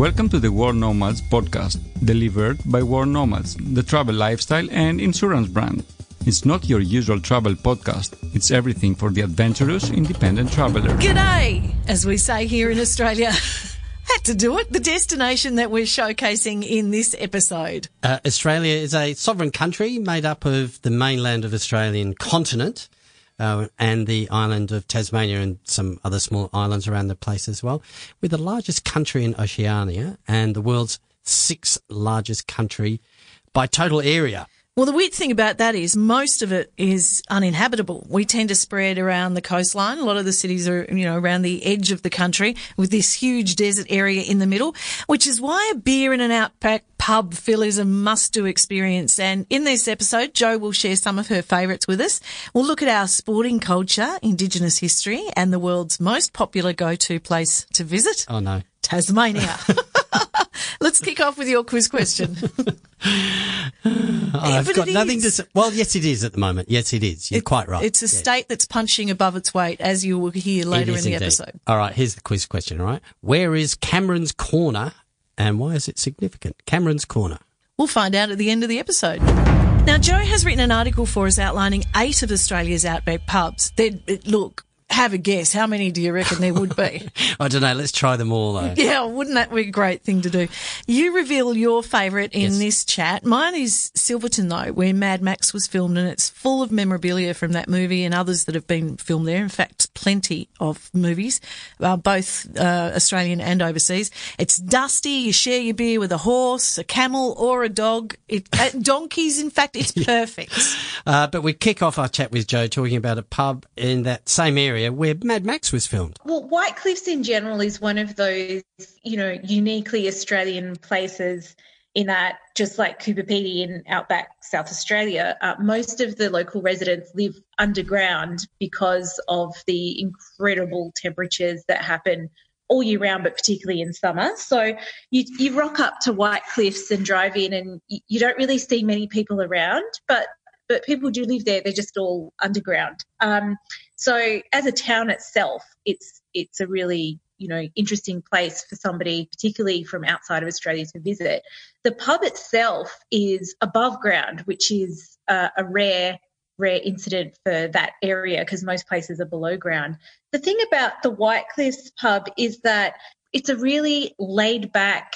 Welcome to the World Nomads podcast, delivered by World Nomads, the travel lifestyle and insurance brand. It's not your usual travel podcast, it's everything for the adventurous independent traveler. G'day, as we say here in Australia. Had to do it. The destination that we're showcasing in this episode. Uh, Australia is a sovereign country made up of the mainland of Australian continent uh, and the island of Tasmania and some other small islands around the place as well. We're the largest country in Oceania and the world's sixth largest country by total area. Well, the weird thing about that is most of it is uninhabitable. We tend to spread around the coastline. A lot of the cities are, you know, around the edge of the country with this huge desert area in the middle, which is why a beer in an outback pub fill is a must do experience. And in this episode, Jo will share some of her favourites with us. We'll look at our sporting culture, Indigenous history, and the world's most popular go to place to visit. Oh no. Tasmania. Let's kick off with your quiz question. I've got nothing is. to say. Well, yes, it is at the moment. Yes, it is. You're It- quite right. It's a Yeah. state that's punching above its weight, as you will hear later in the indeed. episode. All right, here's the quiz question, all right? Where is Cameron's Corner and why is it significant? Cameron's Corner. We'll find out at the end of the episode. Now, Joe has written an article for us outlining eight of Australia's outback pubs. They'd, look, have a guess. How many do you reckon there would be? I don't know. Let's try them all, though. yeah, wouldn't that be a great thing to do? You reveal your favourite in Yes. this chat. Mine is Silverton, though, where Mad Max was filmed, and it's full of memorabilia from that movie and others that have been filmed there. In fact, plenty of movies, uh, both uh, Australian and overseas. It's dusty. You share your beer with a horse, a camel, or a dog. It, uh, donkeys, in fact, it's perfect. Uh, but we kick off our chat with Joe talking about a pub in that same area where Mad Max was filmed. Well, White Cliffs in general is one of those, you know, uniquely Australian places in that, just like Coober Pedy in outback South Australia, uh, most of the local residents live underground because of the incredible temperatures that happen all year round, but particularly in summer. So you, you rock up to White Cliffs and drive in, and you, don't really see many people around, but but people do live there. They're just all underground. Um, so as a town itself, it's it's a really you know interesting place for somebody, particularly from outside of Australia, to visit. The pub itself is above ground, which is uh, a rare rare incident for that area because most places are below ground. The thing about the White Cliffs pub is that it's a really laid back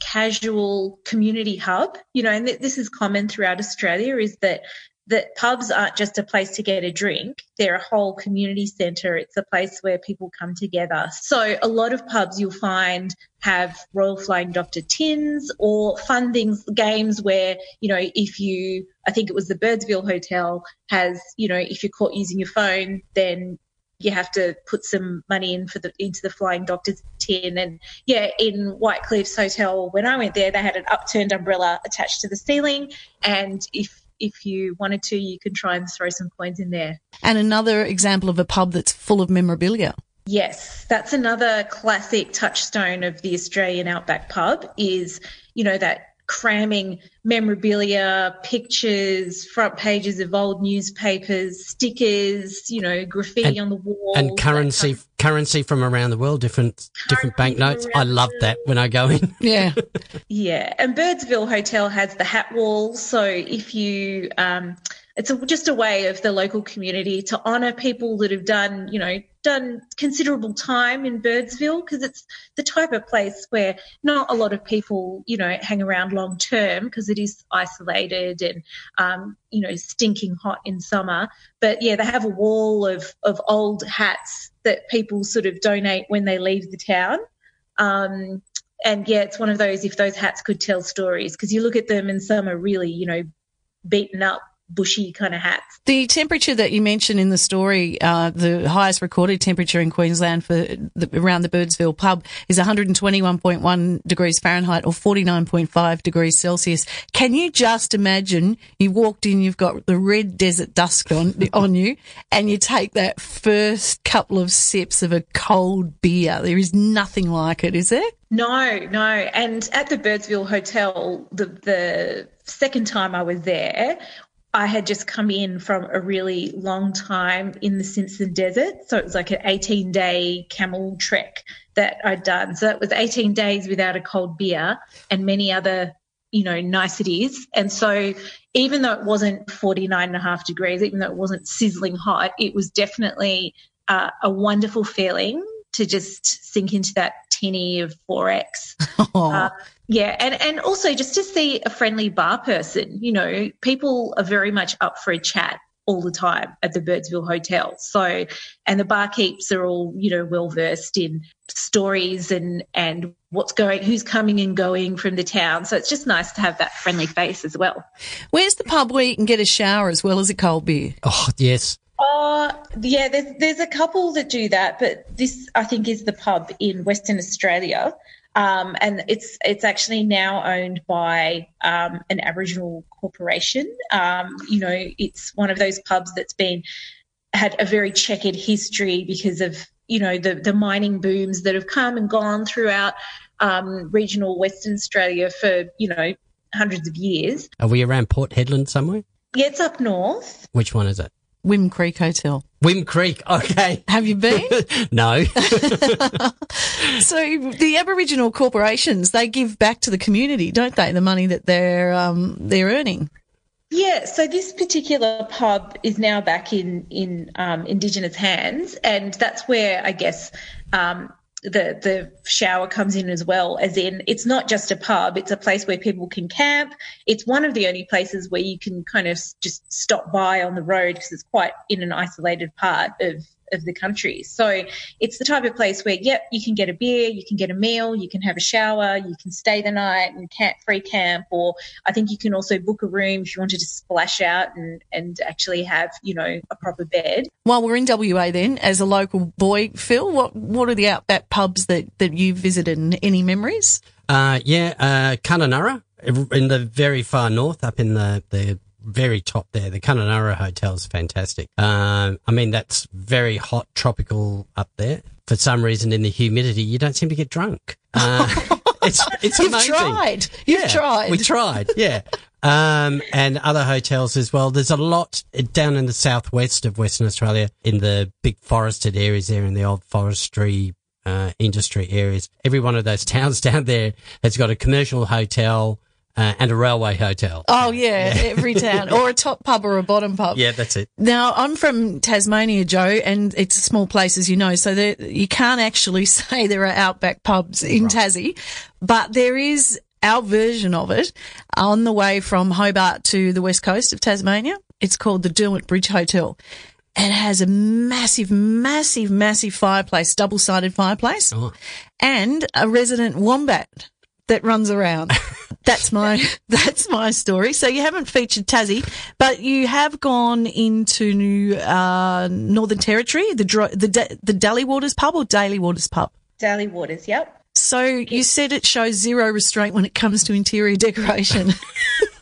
casual community hub you know and th- this is common throughout australia is that that pubs aren't just a place to get a drink they're a whole community centre it's a place where people come together. So a lot of pubs you'll find have royal flying doctor tins or fun things games where you know if you i think it was the birdsville hotel has you know if you're caught using your phone then you have to put some money in for the into the flying doctor's tin. And yeah in white cliffs hotel when i went there they had an upturned umbrella attached to the ceiling. And if if you wanted to you can try and throw some coins in there And another example of a pub that's full of memorabilia. Yes, that's another classic touchstone of the Australian Outback pub is, you know, that cramming memorabilia, pictures, front pages of old newspapers, stickers, you know, graffiti And- on the wall. and currency kind currency from around the world, different different banknotes. I love that when I go in. Yeah. yeah, and Birdsville Hotel has the hat wall. So if you, um, it's a, just a way of the local community to honour people that have done, you know, done considerable time in Birdsville because it's the type of place where not a lot of people, you know, hang around long term because it is isolated and, um, you know, stinking hot in summer. But yeah, they have a wall of, of old hats that people sort of donate when they leave the town. Um, and yeah, it's one of those if those hats could tell stories because you look at them and some are really, you know, beaten up, bushy kind of hats. The temperature that you mentioned in the story, uh, the highest recorded temperature in Queensland for the, around the Birdsville pub is 121.1 degrees Fahrenheit or 49.5 degrees Celsius. Can you just imagine you walked in, you've got the red desert dusk on, on you and you take that first couple of sips of a cold beer. There is nothing like it, is there? No, no. And at the Birdsville Hotel, the the second time I was there, I had just come in from a really long time in the Simpson Desert. So it was like an 18 day camel trek that I'd done. So that was 18 days without a cold beer and many other, you know, niceties. And so even though it wasn't 49 and a half degrees, even though it wasn't sizzling hot, it was definitely uh, a wonderful feeling to just sink into that tinny of 4X. Uh, yeah, and, and also just to see a friendly bar person. You know, people are very much up for a chat all the time at the Birdsville Hotel. So, and the barkeeps are all, you know, well versed in stories and, and what's going, who's coming and going from the town. So it's just nice to have that friendly face as well. Where's the pub where you can get a shower as well as a cold beer? Oh, yes. Uh, yeah, there's, there's a couple that do that, but this, I think, is the pub in Western Australia. Um, and it's it's actually now owned by um, an Aboriginal corporation. Um, you know, it's one of those pubs that's been had a very checkered history because of you know the the mining booms that have come and gone throughout um, regional Western Australia for you know hundreds of years. Are we around Port Hedland somewhere? Yeah, it's up north. Which one is it? Whim Creek Hotel. Whim Creek. Okay. Have you been? no. so the Aboriginal corporations they give back to the community, don't they? The money that they're um, they're earning. Yeah, so this particular pub is now back in in um, Indigenous hands, and that's where I guess um, the the shower comes in as well. As in, it's not just a pub; it's a place where people can camp. It's one of the only places where you can kind of just stop by on the road because it's quite in an isolated part of of the country. So it's the type of place where, yep, you can get a beer, you can get a meal, you can have a shower, you can stay the night and camp free camp, or I think you can also book a room if you wanted to splash out and, and actually have, you know, a proper bed. While we're in WA then, as a local boy, Phil, what what are the outback pubs that, that you visited and any memories? Uh, yeah, uh, Kununurra in the very far north, up in the, the very top there. The Kununurra Hotel is fantastic. Um, I mean, that's very hot, tropical up there. For some reason, in the humidity, you don't seem to get drunk. Uh, it's it's You've amazing. tried. You've Yeah, tried. We tried. Yeah. Um, and other hotels as well. There's a lot down in the southwest of Western Australia in the big forested areas there in the old forestry, uh, industry areas. Every one of those towns down there has got a commercial hotel, uh, and a railway hotel. Oh yeah, every town or a top pub or a bottom pub. Yeah, that's it. Now I'm from Tasmania, Joe, and it's a small place as you know, so there, you can't actually say there are outback pubs in Tassie, but there is our version of it on the way from Hobart to the west coast of Tasmania. It's called the Derwent Bridge Hotel. And it has a massive, massive, massive fireplace, double-sided fireplace, Oh. and a resident wombat that runs around. That's my that's my story. So you haven't featured Tassie, but you have gone into uh, Northern Territory, the the the Daly Waters pub or Daly Waters pub. Daly Waters, yep. So you said it shows zero restraint when it comes to interior decoration.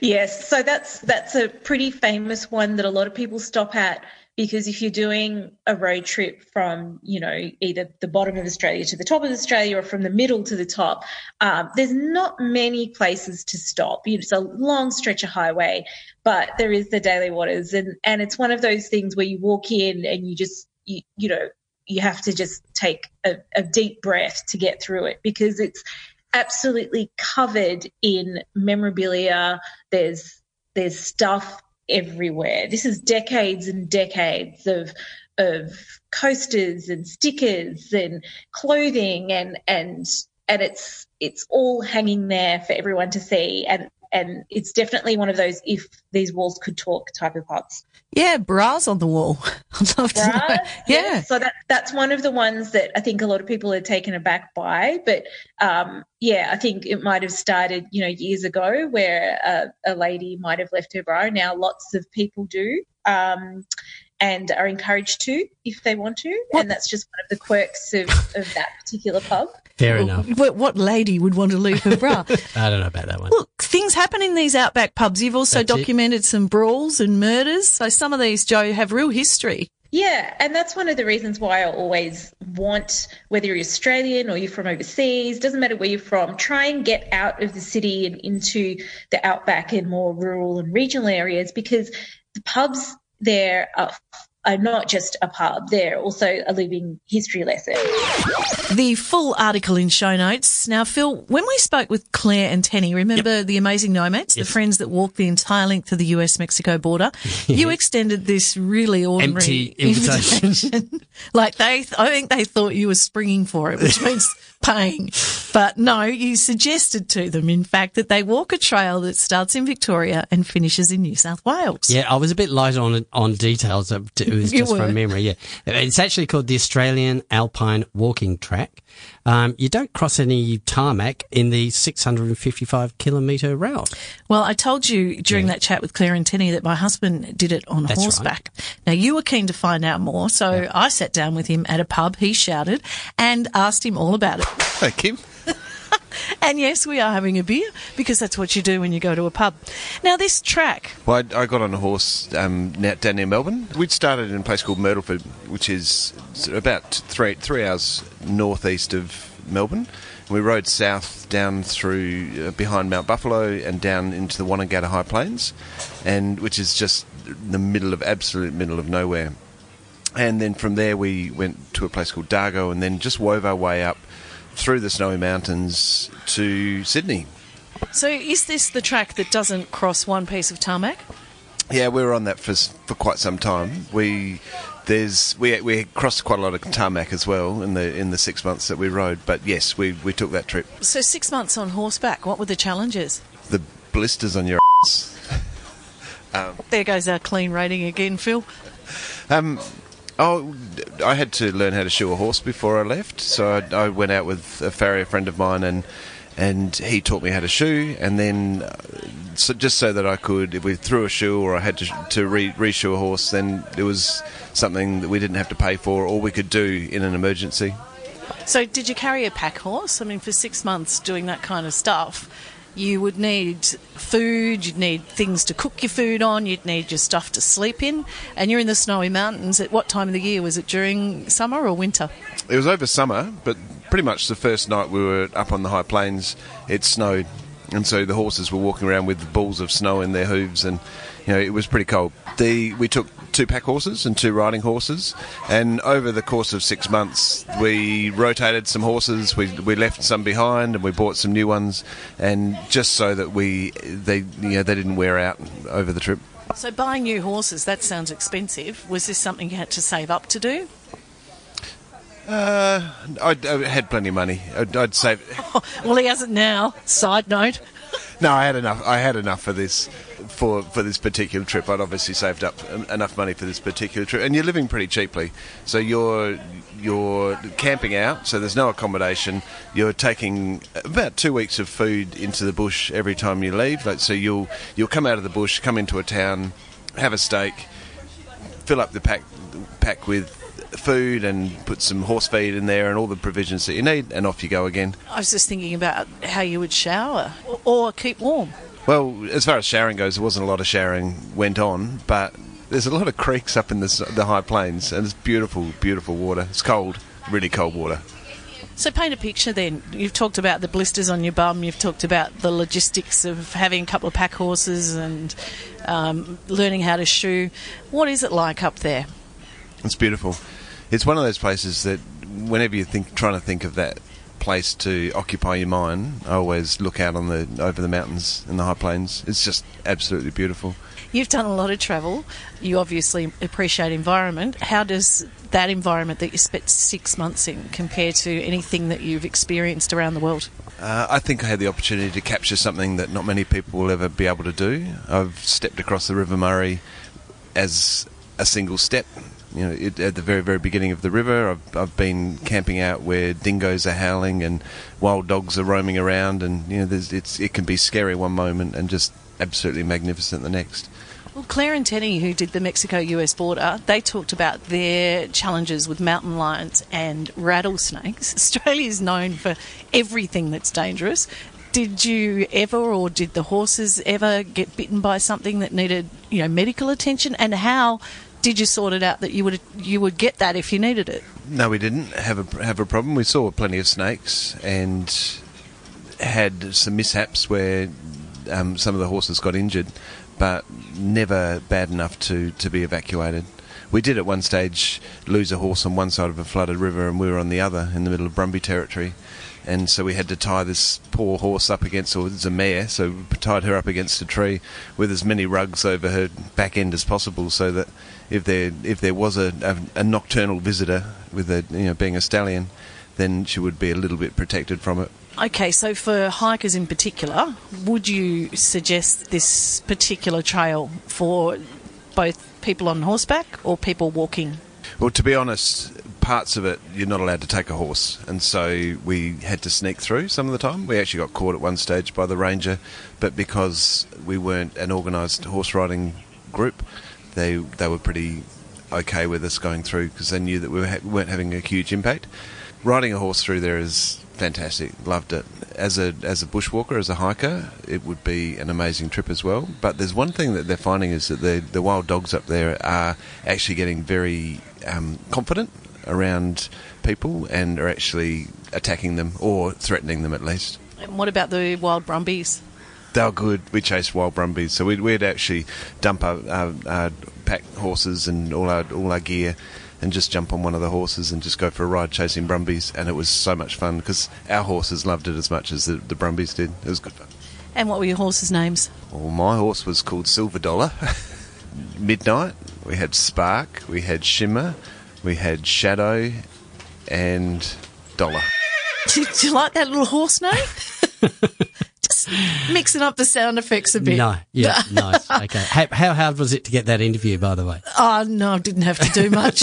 Yes, so that's that's a pretty famous one that a lot of people stop at because if you're doing a road trip from you know either the bottom of Australia to the top of Australia or from the middle to the top, um, there's not many places to stop. It's a long stretch of highway, but there is the Daly Waters, and and it's one of those things where you walk in and you just you, you know you have to just take a, a deep breath to get through it because it's absolutely covered in memorabilia. There's there's stuff everywhere. This is decades and decades of of coasters and stickers and clothing and and and it's it's all hanging there for everyone to see and and it's definitely one of those if these walls could talk type of pubs. yeah, bras on the wall. I'd love to know. Right? Yeah. So that that's one of the ones that I think a lot of people are taken aback by. But um, yeah, I think it might have started, you know, years ago where a, a lady might have left her bra. Now lots of people do. Um, and are encouraged to if they want to. And that's just one of the quirks of, of that particular pub. Fair enough. What, what lady would want to leave her bra? I don't know about that one. Look, things happen in these outback pubs. You've also That's it. documented some brawls and murders. So some of these, Joe, have real history. Yeah, and that's one of the reasons why I always want, whether you're Australian or you're from overseas, doesn't matter where you're from, try and get out of the city and into the outback and more rural and regional areas because the pubs there are, are not just a pub, they're also a living history lesson. The full article in show notes. Now, Phil, when we spoke with Claire and Tenny, remember the amazing nomads, Yes. the friends that walked the entire length of the US Mexico border? you extended this really ordinary Empty invitation. invitation. like they, I think they thought you were springing for it, which means paying. But no, you suggested to them, in fact, that they walk a trail that starts in Victoria and finishes in New South Wales. Yeah, I was a bit light on on details. It was You just were. from memory. Yeah, it's actually called the Australian Alpine Walking Track. Um, you don't cross any tarmac in the 655 kilometre route. Well, I told you during that chat with Claire and Tenny that my husband did it on That's horseback. Now you were keen to find out more, so I sat down with him at a pub. He shouted and asked him all about it. Thank you. And yes, we are having a beer because that's what you do when you go to a pub. Now this track, Well, I, I got on a horse um, down near Melbourne. We'd started in a place called Myrtleford, which is about three three hours northeast of Melbourne. We rode south down through uh, behind Mount Buffalo and down into the Wonnangatta High Plains, and which is just the middle of absolute middle of nowhere. And then from there we went to a place called Dargo, and then just wove our way up through the snowy mountains to Sydney. so is this the track that doesn't cross one piece of tarmac? Yeah, we were on that for for quite some time. We there's we we crossed quite a lot of tarmac as well in the in the six months that we rode. But yes, we we took that trip. So six months on horseback, what were the challenges? The blisters on your ass. There goes our clean rating again, Phil. Um, Oh, I had to learn how to shoe a horse before I left, so I, I went out with a farrier friend of mine, and and he taught me how to shoe, and then uh, so just so that I could, if we threw a shoe or I had to to re reshoe a horse, then it was something that we didn't have to pay for, or we could do in an emergency. So, did you carry a pack horse? I mean, for six months doing that kind of stuff, you would need food, you'd need things to cook your food on, you'd need your stuff to sleep in, and you're in the snowy mountains. At what time of the year? Was it during summer or winter? It was over summer, but pretty much the first night we were up on the high plains, it snowed, and so the horses were walking around with balls of snow in their hooves, and you know it was pretty cold. The we took two pack horses and two riding horses, and over the course of six months, we rotated some horses. We we left some behind, and we bought some new ones, and just so that we they you know they didn't wear out over the trip. So, buying new horses, that sounds expensive. Was this something you had to save up to do? Uh, I, I had plenty of money. I'd, I'd save. Well, he hasn't now. Side note. No, I had enough. I had enough for this, for for this particular trip. I'd obviously saved up enough money for this particular trip, and you're living pretty cheaply. So you're you're camping out. So there's no accommodation. You're taking about two weeks of food into the bush every time you leave. Like so, you'll you'll come out of the bush, come into a town, have a steak, fill up the pack pack with food and put some horse feed in there and all the provisions that you need, and off you go again. I was just thinking about how you would shower or, keep warm. Well, as far as showering goes, there wasn't a lot of showering went on, but there's a lot of creeks up in the, the high plains, and it's beautiful, beautiful water. It's cold, really cold water. So paint a picture then. You've talked about the blisters on your bum. You've talked about the logistics of having a couple of pack horses and um, learning how to shoe. What is it like up there? It's beautiful. It's one of those places that whenever you think trying to think of that place to occupy your mind, I always look out on the over the mountains in the high plains. It's just absolutely beautiful. You've done a lot of travel. You obviously appreciate environment. How does that environment that you spent six months in compare to anything that you've experienced around the world? Uh, I think I had the opportunity to capture something that not many people will ever be able to do. I've stepped across the River Murray as a single step. You know, it, at the very, very beginning of the river, I've, I've been camping out where dingoes are howling and wild dogs are roaming around, and you know, it's it can be scary one moment and just absolutely magnificent the next. Well, Claire and Tenny, who did the Mexico US border, they talked about their challenges with mountain lions and rattlesnakes. Australia is known for everything that's dangerous. Did you ever, or did the horses ever get bitten by something that needed, you know, medical attention? And how did you sort it out that you would you would get that if you needed it? No, we didn't have a have a problem. We saw plenty of snakes and had some mishaps where um, some of the horses got injured, but never bad enough to, to be evacuated. We did at one stage lose a horse on one side of a flooded river and we were on the other in the middle of Brumby territory. And so we had to tie this poor horse up against, or it's a mare, so we tied her up against a tree with as many rugs over her back end as possible, so that if there if there was a, a, a nocturnal visitor with a you know being a stallion, then she would be a little bit protected from it. Okay, so for hikers in particular, would you suggest this particular trail for both people on horseback or people walking? Well, to be honest, parts of it you're not allowed to take a horse, and so we had to sneak through some of the time. We actually got caught at one stage by the ranger, but because we weren't an organised horse riding group, they they were pretty okay with us going through because they knew that we weren't having a huge impact. Riding a horse through there is fantastic. Loved it. As a as a bushwalker, as a hiker, it would be an amazing trip as well. But there's one thing that they're finding is that the the wild dogs up there are actually getting very um, confident around people and are actually attacking them or threatening them at least. And what about the wild brumbies? They were good. We chased wild brumbies, so we'd, we'd actually dump our, our, our pack horses and all our all our gear and just jump on one of the horses and just go for a ride chasing brumbies. And it was so much fun because our horses loved it as much as the, the brumbies did. It was good fun. And what were your horses' names? Well, my horse was called Silver Dollar. Midnight. We had Spark. We had Shimmer. We had Shadow, and Dollar. Do, do you like that little horse name? Mixing up the sound effects a bit. No, yeah, nice. Okay. How, how hard was it to get that interview, by the way? Oh, no, I didn't have to do much.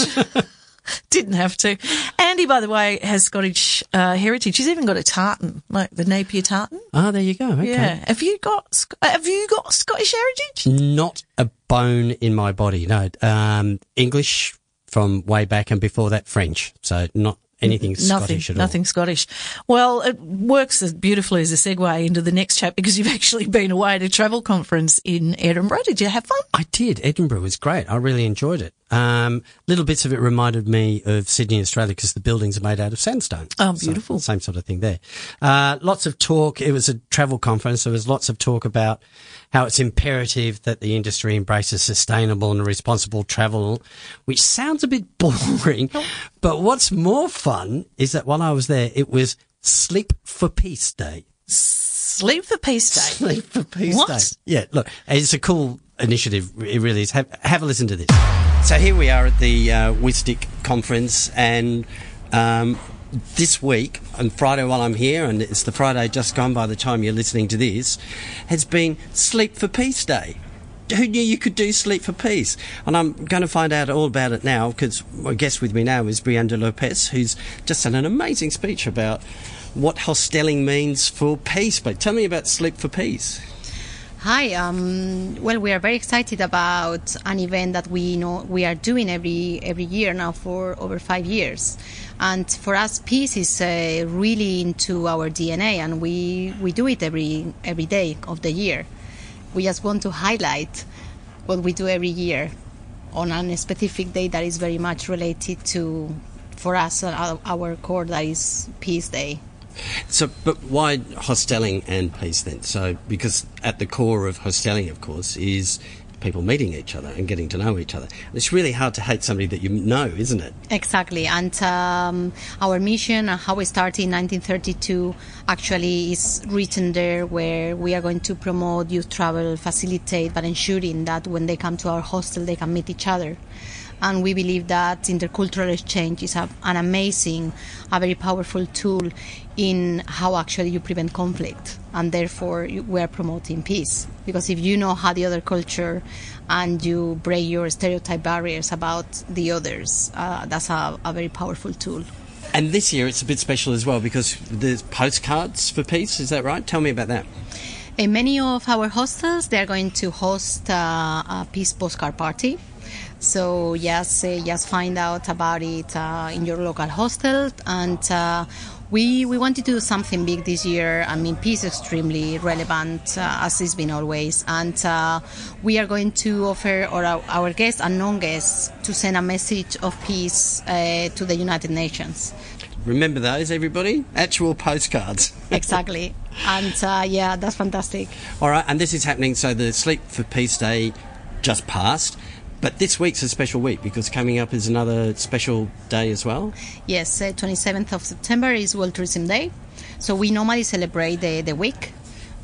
didn't have to. Andy, by the way, has Scottish uh, heritage. He's even got a tartan, like the Napier tartan. Ah, there you go. Okay. Yeah. Have you got Have you got Scottish heritage? Not a bone in my body. No. Um, English from way back and before that French. So not anything nothing, Scottish at all. nothing Scottish. Well, it works as beautifully as a segue into the next chat because you've actually been away at a travel conference in Edinburgh. Did you have fun? I did. Edinburgh was great. I really enjoyed it. Um, little bits of it reminded me of Sydney, Australia, because the buildings are made out of sandstone. Oh, So, beautiful. same sort of thing there. Uh, lots of talk. It was a travel conference. so There was lots of talk about how it's imperative that the industry embraces sustainable and responsible travel, which sounds a bit boring. But what's more fun is that while I was there, it was Sleep for Peace Day. Sleep for Peace Day. Sleep for Peace What? Day. Yeah, look, it's a cool initiative. It really is. Have, have a listen to this. So here we are at the uh, WYSTC conference, and um, this week, on Friday while I'm here, and it's the Friday just gone by the time you're listening to this, has been Sleep for Peace Day. Who knew you could do Sleep for Peace? And I'm going to find out all about it now because my guest with me now is Brianda Lopez, who's just done an amazing speech about what hostelling means for peace. But tell me about Sleep for Peace. Hi. Um, well, we are very excited about an event that we know we are doing every every year now for over five years, and for us, peace is uh, really into our DNA, and we we do it every every day of the year. We just want to highlight what we do every year on a specific day that is very much related to, for us, our core that is Peace Day. So, but why hostelling and peace then? So, because at the core of hostelling, of course, is people meeting each other and getting to know each other. It's really hard to hate somebody that you know, isn't it? Exactly, and um, our mission and how we started in 1932 actually is written there, where we are going to promote youth travel, facilitate, but ensuring that when they come to our hostel, they can meet each other. And we believe that intercultural exchange is a, an amazing, a very powerful tool in how actually you prevent conflict, and therefore we are promoting peace. Because if you know how the other culture and you break your stereotype barriers about the others, uh, that's a, a very powerful tool. And this year it's a bit special as well because there's postcards for peace, is that right? Tell me about that. In many of our hostels, they are going to host uh, a peace postcard party. So yes, uh, just find out about it uh, in your local hostel. And uh, we we wanted to do something big this year. I mean, peace is extremely relevant uh, as it's been always. And uh, we are going to offer our, our guests and non-guests to send a message of peace uh, to the United Nations. Remember those, everybody? Actual postcards. Exactly. and uh, yeah, that's fantastic. All right, and this is happening. So the Sleep for Peace Day just passed, But this week's a special week because coming up is another special day as well. Yes, uh, 27th of September is World Tourism Day. So we normally celebrate the, the week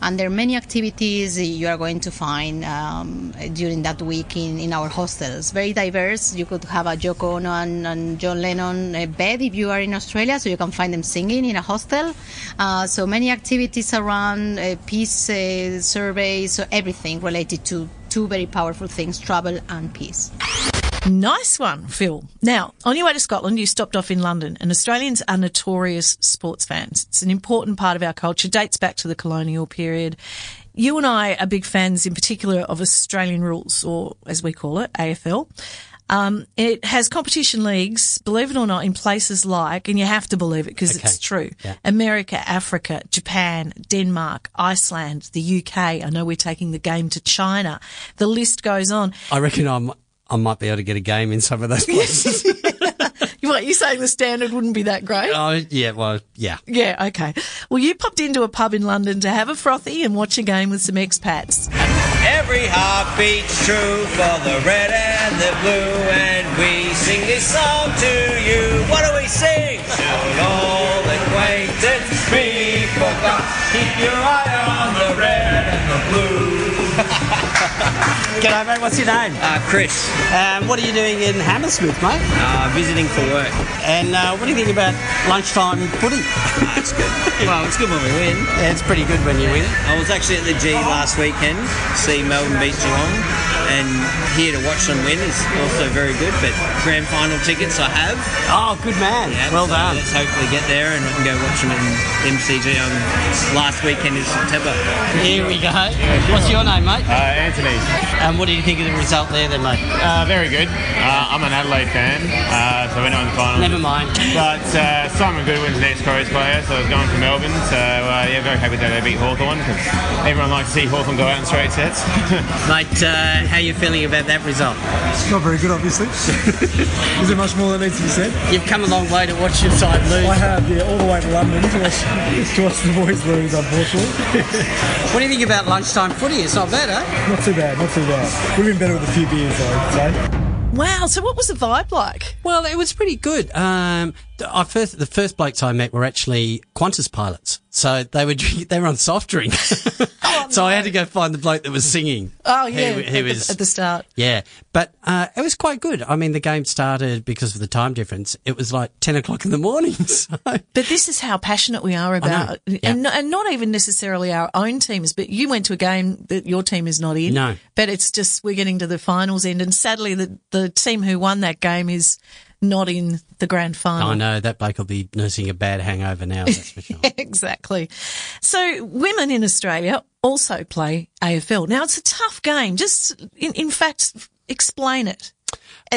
and there are many activities you are going to find um, during that week in, in our hostels. Very diverse. You could have a Yoko Ono and, and John Lennon uh, bed if you are in Australia, so you can find them singing in a hostel. Uh, so many activities around uh, peace uh, surveys, so everything related to two very powerful things travel and peace. Nice one, Phil. Now, on your way to Scotland, you stopped off in London, and Australians are notorious sports fans. It's an important part of our culture, dates back to the colonial period. You and I are big fans, in particular, of Australian rules, or as we call it, AFL. Um, it has competition leagues, believe it or not, in places like, and you have to believe it because Okay. it's true, Yeah. America, Africa, Japan, Denmark, Iceland, the UK. I know we're taking the game to China. The list goes on. I reckon I'm, I might be able to get a game in some of those places. What, you saying the standard wouldn't be that great? oh, yeah, well, yeah. Yeah, okay. Well, you popped into a pub in London to have a frothy and watch a game with some expats. Every heartbeat's true for the red and the blue, and we sing this song to you. What do we sing? Till all acquaintance be forgot. Keep your eye G'day, mate. What's your name? Uh, Chris, Um, what are you doing in Hammersmith, mate? uh, visiting for work. And uh, what do you think about lunchtime footy? Uh, it's good. Well, it's good when we win. Yeah, it's pretty good when you win. I was actually at the G last weekend see Melbourne beat Geelong, and here to watch them win is also very good. But grand final tickets I have. Oh, good man. Yeah, well so done. Let's hopefully get there and we can go watch them in MCG on last weekend in September. Here we go. What's your name, mate? Uh, Anthony, And what do you think of the result there, then, mate? uh, very good. Uh, I'm an Adelaide fan, uh, so we're not in the final. Never mind. But uh, Simon Goodwin's an ex-Crows player, so I was going for Melbourne. So uh, yeah, very happy that they beat Hawthorn because everyone likes to see Hawthorn go out in straight sets. Mate, uh, how are you feeling about that result? It's not very good, obviously. Is there much more that needs to be said? You've come a long way to watch your side lose. I have, yeah, all the way to London to watch, to watch the boys lose, unfortunately. What do you think about lunchtime footy? It's not bad, eh? Not too bad, not too bad. We've been better with a few beers, though, I'd say. Wow, so what was the vibe like? Well, it was pretty good. Um, first, the first blokes I met were actually Qantas pilots. So they were, drink- they were on soft drink. so I had to go find the bloke that was singing. Oh, yeah, He, he at, was, the, at the start. Yeah, but uh, it was quite good. I mean, the game started because of the time difference. It was like ten o'clock in the morning. So But this is how passionate we are about, Yeah. and, and not even necessarily our own teams, but you went to a game that your team is not in. No. But it's just, we're getting to the finals end, and sadly the, the team who won that game is not in the grand final. I know that bloke will be nursing a bad hangover now. That's for sure. exactly. So women in Australia also play AFL. Now it's a tough game. Just in, in fact, explain it.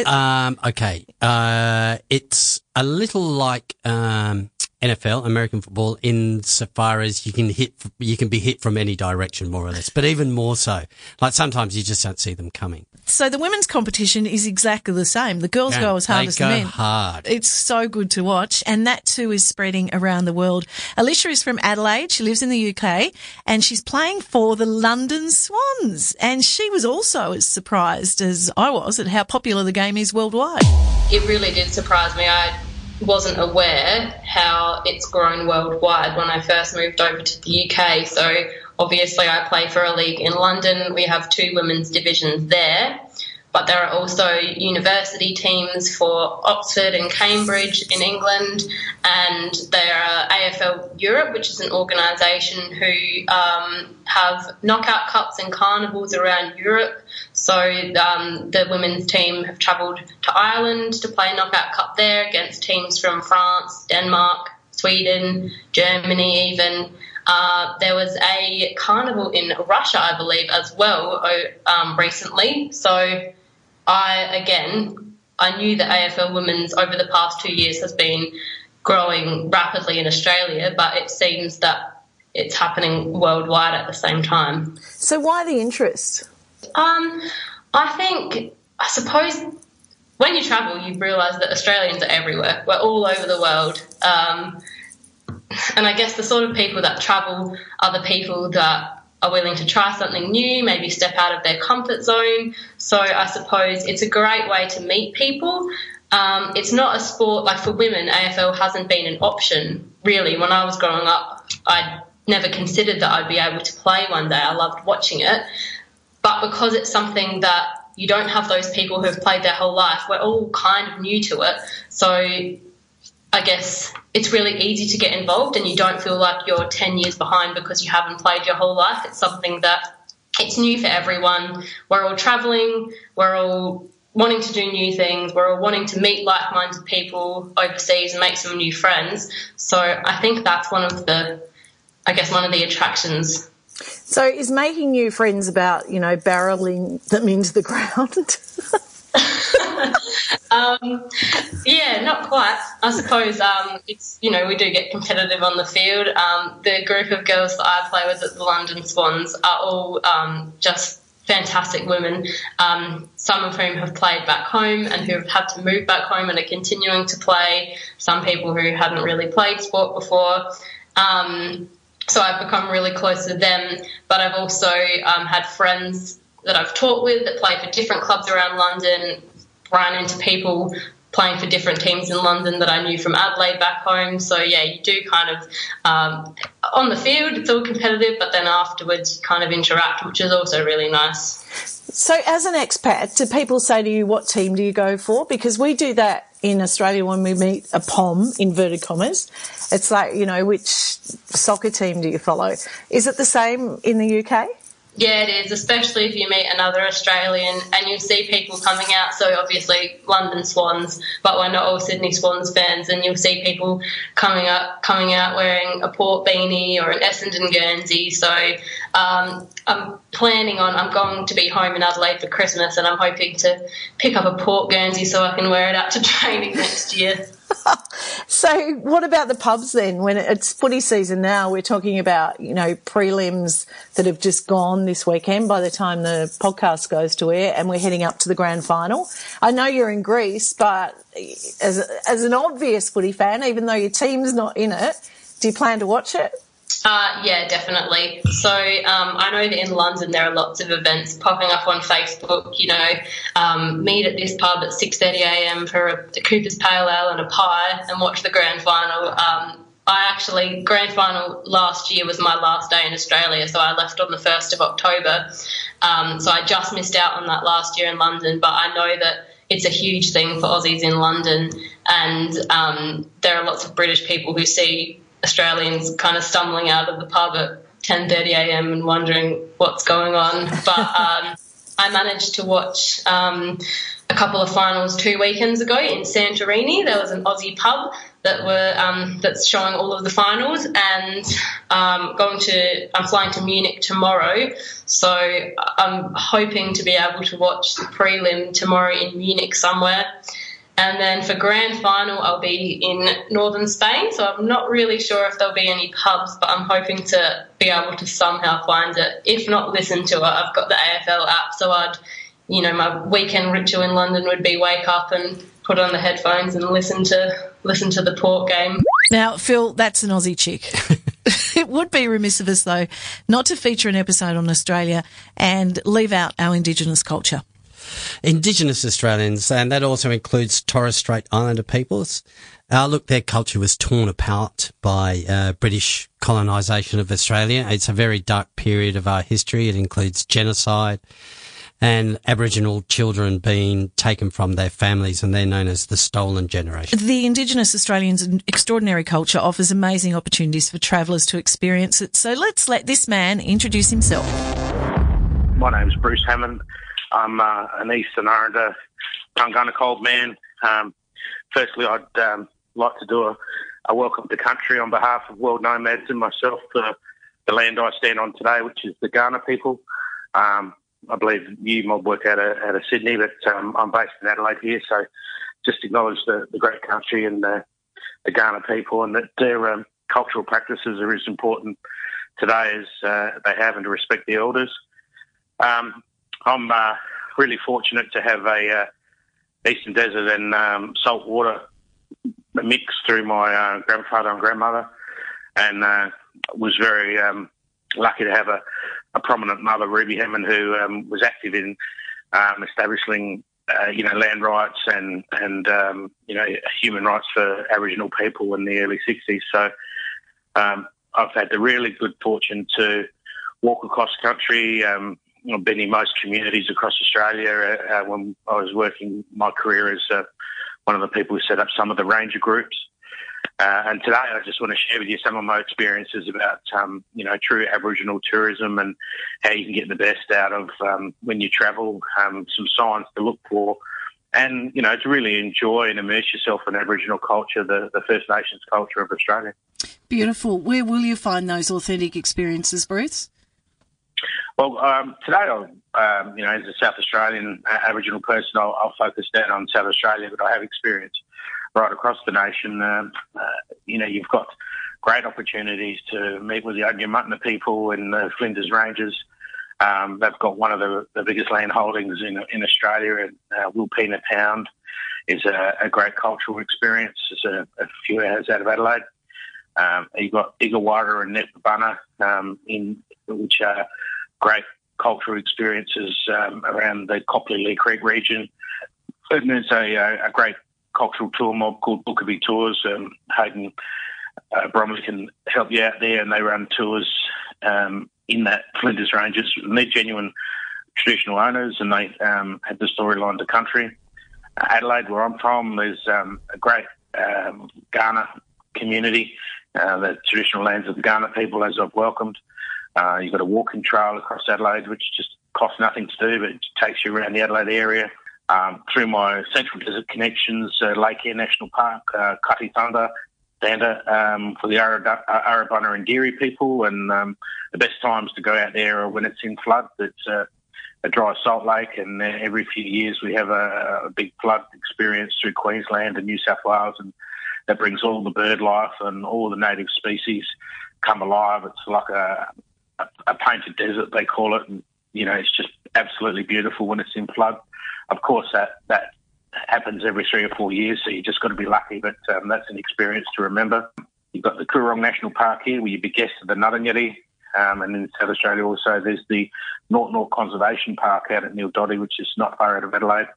Um, okay. Uh, it's a little like, um, NFL, American football, insofar as you can hit, you can be hit from any direction, more or less, but even more so. Like sometimes you just don't see them coming. So the women's competition is exactly the same. The girls Yeah, go as hard they as go the men. hard. It's so good to watch, and that too is spreading around the world. Alicia is from Adelaide. She lives in the UK, and she's playing for the London Swans. And she was also as surprised as I was at how popular the game is worldwide. it really did surprise me. I wasn't aware how it's grown worldwide when I first moved over to the UK. So obviously, I play for a league in London. We have two women's divisions there. But there are also university teams for Oxford and Cambridge in England, and there are AFL Europe, which is an organisation who um, have knockout cups and carnivals around Europe. So um, the women's team have travelled to Ireland to play a knockout cup there against teams from France, Denmark, Sweden, Germany, even. Uh, there was a carnival in Russia, I believe, as well um, recently. So I, again, I knew that AFL Women's over the past two years has been growing rapidly in Australia, but it seems that it's happening worldwide at the same time. So why the interest? Um, I think, I suppose, when you travel, you realise that Australians are everywhere. We're all over the world. Um, and I guess the sort of people that travel are the people that are willing to try something new, maybe step out of their comfort zone. So I suppose it's a great way to meet people. Um, it's not a sport like for women. AFL hasn't been an option really. When I was growing up, I never considered that I'd be able to play one day. I loved watching it, but because it's something that you don't have those people who have played their whole life, we're all kind of new to it. So I guess it's really easy to get involved and you don't feel like you're 10 years behind because you haven't played your whole life. It's something that it's new for everyone. We're all traveling, we're all wanting to do new things, we're all wanting to meet like minded people overseas and make some new friends. So I think that's one of the, I guess, one of the attractions. So is making new friends about, you know, barreling them into the ground? um, yeah, not quite. I suppose um, it's you know we do get competitive on the field. Um, the group of girls that I play with at the London Swans are all um, just fantastic women. Um, some of whom have played back home and who have had to move back home and are continuing to play. Some people who hadn't really played sport before. Um, so I've become really close to them, but I've also had friends that I've taught with that play for different clubs around London, ran into people playing for different teams in London that I knew from Adelaide back home. So yeah, you do kind of um, on the field it's all competitive, but then afterwards you kind of interact, which is also really nice. So as an expat, do people say to you what team do you go for? Because we do that in Australia when we meet a pom inverted commas. It's like you know which soccer team do you follow? Is it the same in the UK? Yeah, it is, especially if you meet another Australian and you see people coming out. So, obviously, London Swans, but we're not all Sydney Swans fans. And you'll see people coming up, coming out wearing a Port beanie or an Essendon Guernsey. So, um, I'm planning on, I'm going to be home in Adelaide for Christmas and I'm hoping to pick up a Port Guernsey so I can wear it out to training next year. so, what about the pubs then? When it's footy season now, we're talking about you know prelims that have just gone this weekend. By the time the podcast goes to air, and we're heading up to the grand final. I know you're in Greece, but as as an obvious footy fan, even though your team's not in it, do you plan to watch it? Uh, yeah, definitely. So um, I know that in London there are lots of events popping up on Facebook. You know, um, meet at this pub at 6:30am for a, a, Cooper's Pale Ale and a pie, and watch the grand final. Um, I actually grand final last year was my last day in Australia, so I left on the first of October. Um, so I just missed out on that last year in London, but I know that it's a huge thing for Aussies in London, and um, there are lots of British people who see Australians kind of stumbling out of the pub at 10:30 a.m. and wondering what's going on. But um, I managed to watch um, a couple of finals two weekends ago in Santorini. There was an Aussie pub that were um, that's showing all of the finals, and um, going to I'm flying to Munich tomorrow, so I'm hoping to be able to watch the prelim tomorrow in Munich somewhere. And then for grand final, I'll be in northern Spain. So I'm not really sure if there'll be any pubs, but I'm hoping to be able to somehow find it. If not listen to it, I've got the AFL app. So I'd, you know, my weekend ritual in London would be wake up and put on the headphones and listen to listen to the port game. Now, Phil, that's an Aussie chick. it would be remiss of us though not to feature an episode on Australia and leave out our Indigenous culture. Indigenous Australians, and that also includes Torres Strait Islander peoples. Uh, look, their culture was torn apart by uh, British colonisation of Australia. It's a very dark period of our history. It includes genocide and Aboriginal children being taken from their families, and they're known as the stolen generation. The Indigenous Australians' extraordinary culture offers amazing opportunities for travellers to experience it. So let's let this man introduce himself. My name's Bruce Hammond. I'm uh, an Eastern Islander, Panguna Cold man. Um, firstly, I'd um, like to do a, a, welcome to country on behalf of World Nomads and myself for the land I stand on today, which is the Kaurna people. Um, I believe you might work out of, out of Sydney, but um, I'm based in Adelaide here, so just acknowledge the, the great country and the, the Kaurna people and that their um, cultural practices are as important today as uh, they have and to respect the elders. Um, I'm uh, really fortunate to have a uh, Eastern Desert and um, salt water mix through my uh, grandfather and grandmother, and uh, was very um, lucky to have a, a prominent mother, Ruby Hammond, who um, was active in um, establishing uh, you know, land rights and and um, you know human rights for Aboriginal people in the early '60s. So um, I've had the really good fortune to walk across country. Um, I've been in most communities across Australia. Uh, when I was working my career as uh, one of the people who set up some of the ranger groups. Uh, and today, I just want to share with you some of my experiences about, um, you know, true Aboriginal tourism and how you can get the best out of um, when you travel. Um, some signs to look for, and you know, to really enjoy and immerse yourself in Aboriginal culture, the, the First Nations culture of Australia. Beautiful. Where will you find those authentic experiences, Bruce? Well, um, today, um, you know, as a South Australian uh, Aboriginal person, I'll, I'll, focus down on South Australia, but I have experience right across the nation. Um, uh, you know, you've got great opportunities to meet with the Adnyamathanha people in the Flinders Ranges. Um, they've got one of the, the, biggest land holdings in, in Australia, and uh, Wilpena Pound is a, a, great cultural experience. It's a, a, few hours out of Adelaide. Um, you've got Iga Warta and Nepabunna, um, in which are great cultural experiences um, around the Copley Leigh Creek region. And there's a, a great cultural tour mob called Bookabee Tours. Um, Haydyn uh, Bromley can help you out there, and they run tours um, in that Flinders Ranges. And they're genuine traditional owners, and they um, have the storyline to country. Adelaide, where I'm from, there's um, a great um, Kaurna community, uh, the traditional lands of the Kaurna people, as I've welcomed. Uh, you've got a walking trail across Adelaide, which just costs nothing to do, but it takes you around the Adelaide area um, through my Central Desert connections, uh, Lake Eyre National Park, uh, Kati Thanda, um, for the Arabunna and Dieri people. And um, the best times to go out there are when it's in flood. It's uh, a dry salt lake, and uh, every few years we have a, a, big flood experience through Queensland and New South Wales, and that brings all the bird life and all the native species come alive. It's like a, a, painted desert, they call it, and you know it's just absolutely beautiful when it's in flood. Of course, that that happens every three or four years, so you just got to be lucky. But um, that's an experience to remember. You've got the Coorong National Park here, where you be guests of the Ngarrindjeri. Um, and in South Australia also, there's the Ngaut Ngaut Conservation Park out at Nildottie, which is not far out of Adelaide.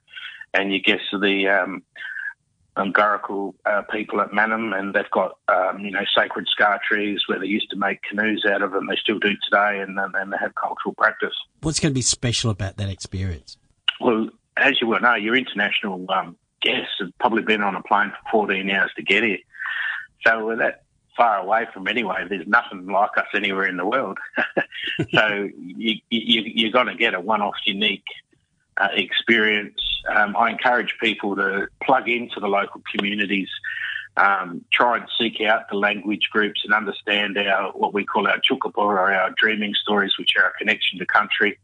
And you guests of the um, um, Gurruku uh, people at Mannum, and they've got um, you know sacred scar trees where they used to make canoes out of them. They still do today, and, and they have cultural practice. What's going to be special about that experience? Well, as you well know, your international um, guests have probably been on a plane for 14 hours to get here. So we're that far away from anyway. There's nothing like us anywhere in the world. so you, you, you're going to get a one-off unique uh, experience. Um, I encourage people to plug into the local communities, um, try and seek out the language groups and understand our what we call our Tjukurpa or our dreaming stories, which are our connection to country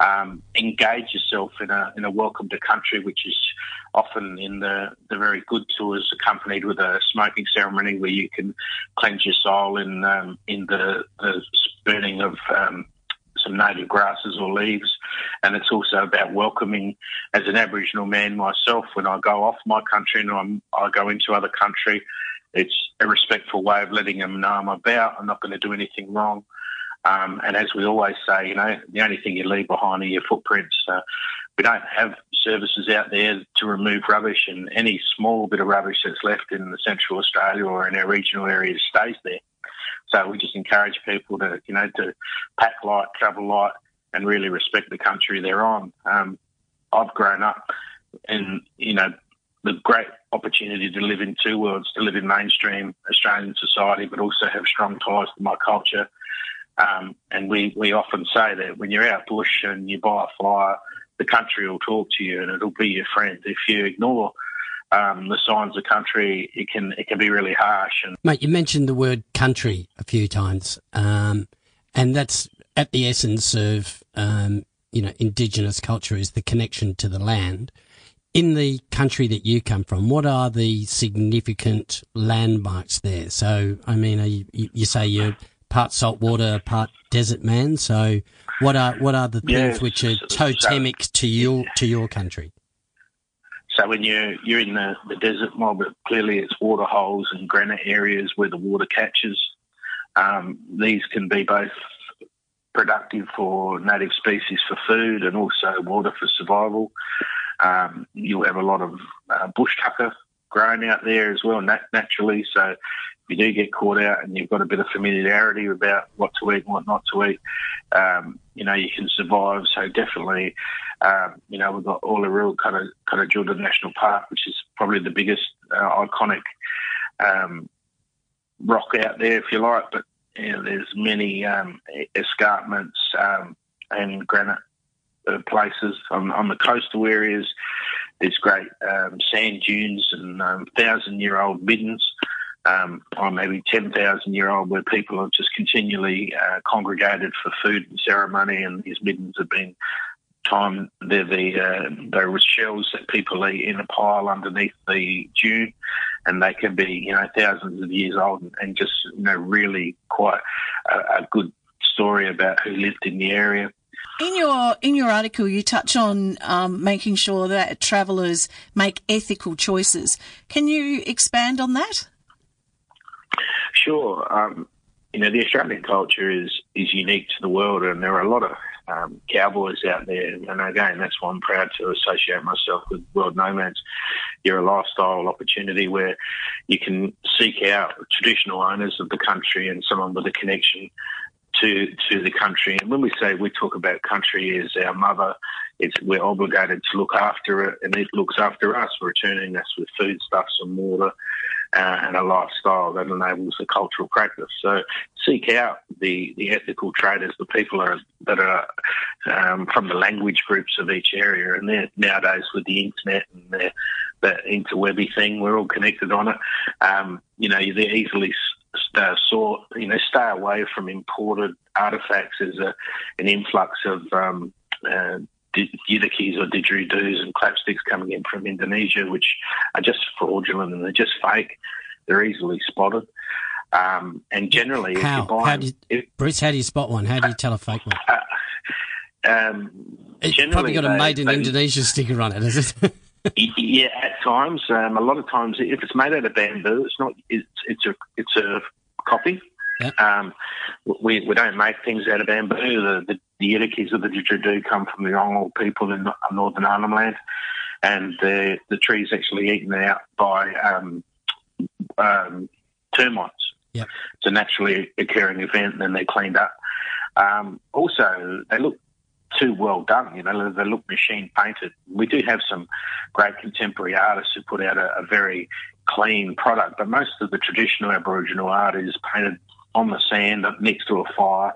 um, engage yourself in a in a welcome to country, which is often in the the very good tours accompanied with a smoking ceremony where you can cleanse your soul in um, in the, the burning of um, some native grasses or leaves. And it's also about welcoming, as an Aboriginal man myself, when I go off my country and I'm, I go into other country, it's a respectful way of letting them know I'm about. I'm not going to do anything wrong. Um, and as we always say, you know, the only thing you leave behind are your footprints. Uh, we don't have services out there to remove rubbish, and any small bit of rubbish that's left in the central Australia or in our regional areas stays there. So we just encourage people to, you know, to pack light, travel light, and really respect the country they're on. Um, I've grown up in, you know, the great opportunity to live in two worlds, to live in mainstream Australian society, but also have strong ties to my culture um, and we, we often say that when you're out bush and you buy a flyer, the country will talk to you and it'll be your friend. If you ignore um, the signs of country, it can it can be really harsh. And mate, you mentioned the word country a few times, um, and that's at the essence of um, you know indigenous culture is the connection to the land. In the country that you come from, what are the significant landmarks there? So, I mean, you, you say you're part saltwater, part desert man. So, what are what are the things which are totemic to your to your country? So when you're you're in the, the desert mob, clearly it's water holes and granite areas where the water catches. Um, these can be both productive for native species for food and also water for survival. Um, you'll have a lot of uh, bush tucker grown out there as well nat- naturally. So you do get caught out and you've got a bit of familiarity about what to eat and what not to eat, um, you know, you can survive. So definitely, um, you know, we've got all the real kind of kind of Kata National Park, which is probably the biggest uh, iconic um, rock out there, if you like. But you know, there's many um, escarpments um, and granite uh, places on, on the coastal areas. There's great um, sand dunes and thousand year old middens, um, or maybe 10,000 year old, where people have just continually uh, congregated for food and ceremony, and these middens have been time they're the uh, they're shells that people eat in a pile underneath the dune, and they can be you know thousands of years old and, and just you know really quite a, a, good story about who lived in the area. In your in your article, you touch on um, making sure that travellers make ethical choices. Can you expand on that? Sure. Um, you know, the Australian culture is is unique to the world, and there are a lot of um, cowboys out there. And again, that's why I'm proud to associate myself with World Nomads. You're a lifestyle opportunity where you can seek out traditional owners of the country and someone with a connection to to the country. And when we say we talk about country as our mother, it's we're obligated to look after it, and it looks after us, returning us with foodstuffs and water. Uh, and a lifestyle that enables a cultural practice. So seek out the, the ethical traders, the people are, that are um, from the language groups of each area. And nowadays with the internet and the, the interwebby thing, we're all connected on it. Um, you know, they're easily uh, sort, you know, stay away from imported artifacts. There's an influx of um, uh, Yidakis or didgeridoos and clapsticks coming in from Indonesia, which are just fraudulent and they're just fake. They're easily spotted. Um, and generally, how? if you buy how do you, if, Bruce, how do you spot one? How do you tell a fake one? Uh, um, it's generally probably got a they- made in they- Indonesia sticker on it, is it? Yeah, at times. Um, a lot of times, if it's made out of bamboo, it's not. It's it's a it's a copy. Um, we we don't make things out of bamboo. The the, the Yidakis of the didgeridoo come from the Yolngu people in northern Arnhem Land, and the the tree's actually eaten out by um, um, termites. Yep. It's a naturally occurring event, and then they're cleaned up. Um, also, they look too well done. You know, they look machine painted. We do have some great contemporary artists who put out a, a very clean product, but most of the traditional Aboriginal art is painted on the sand next to a fire.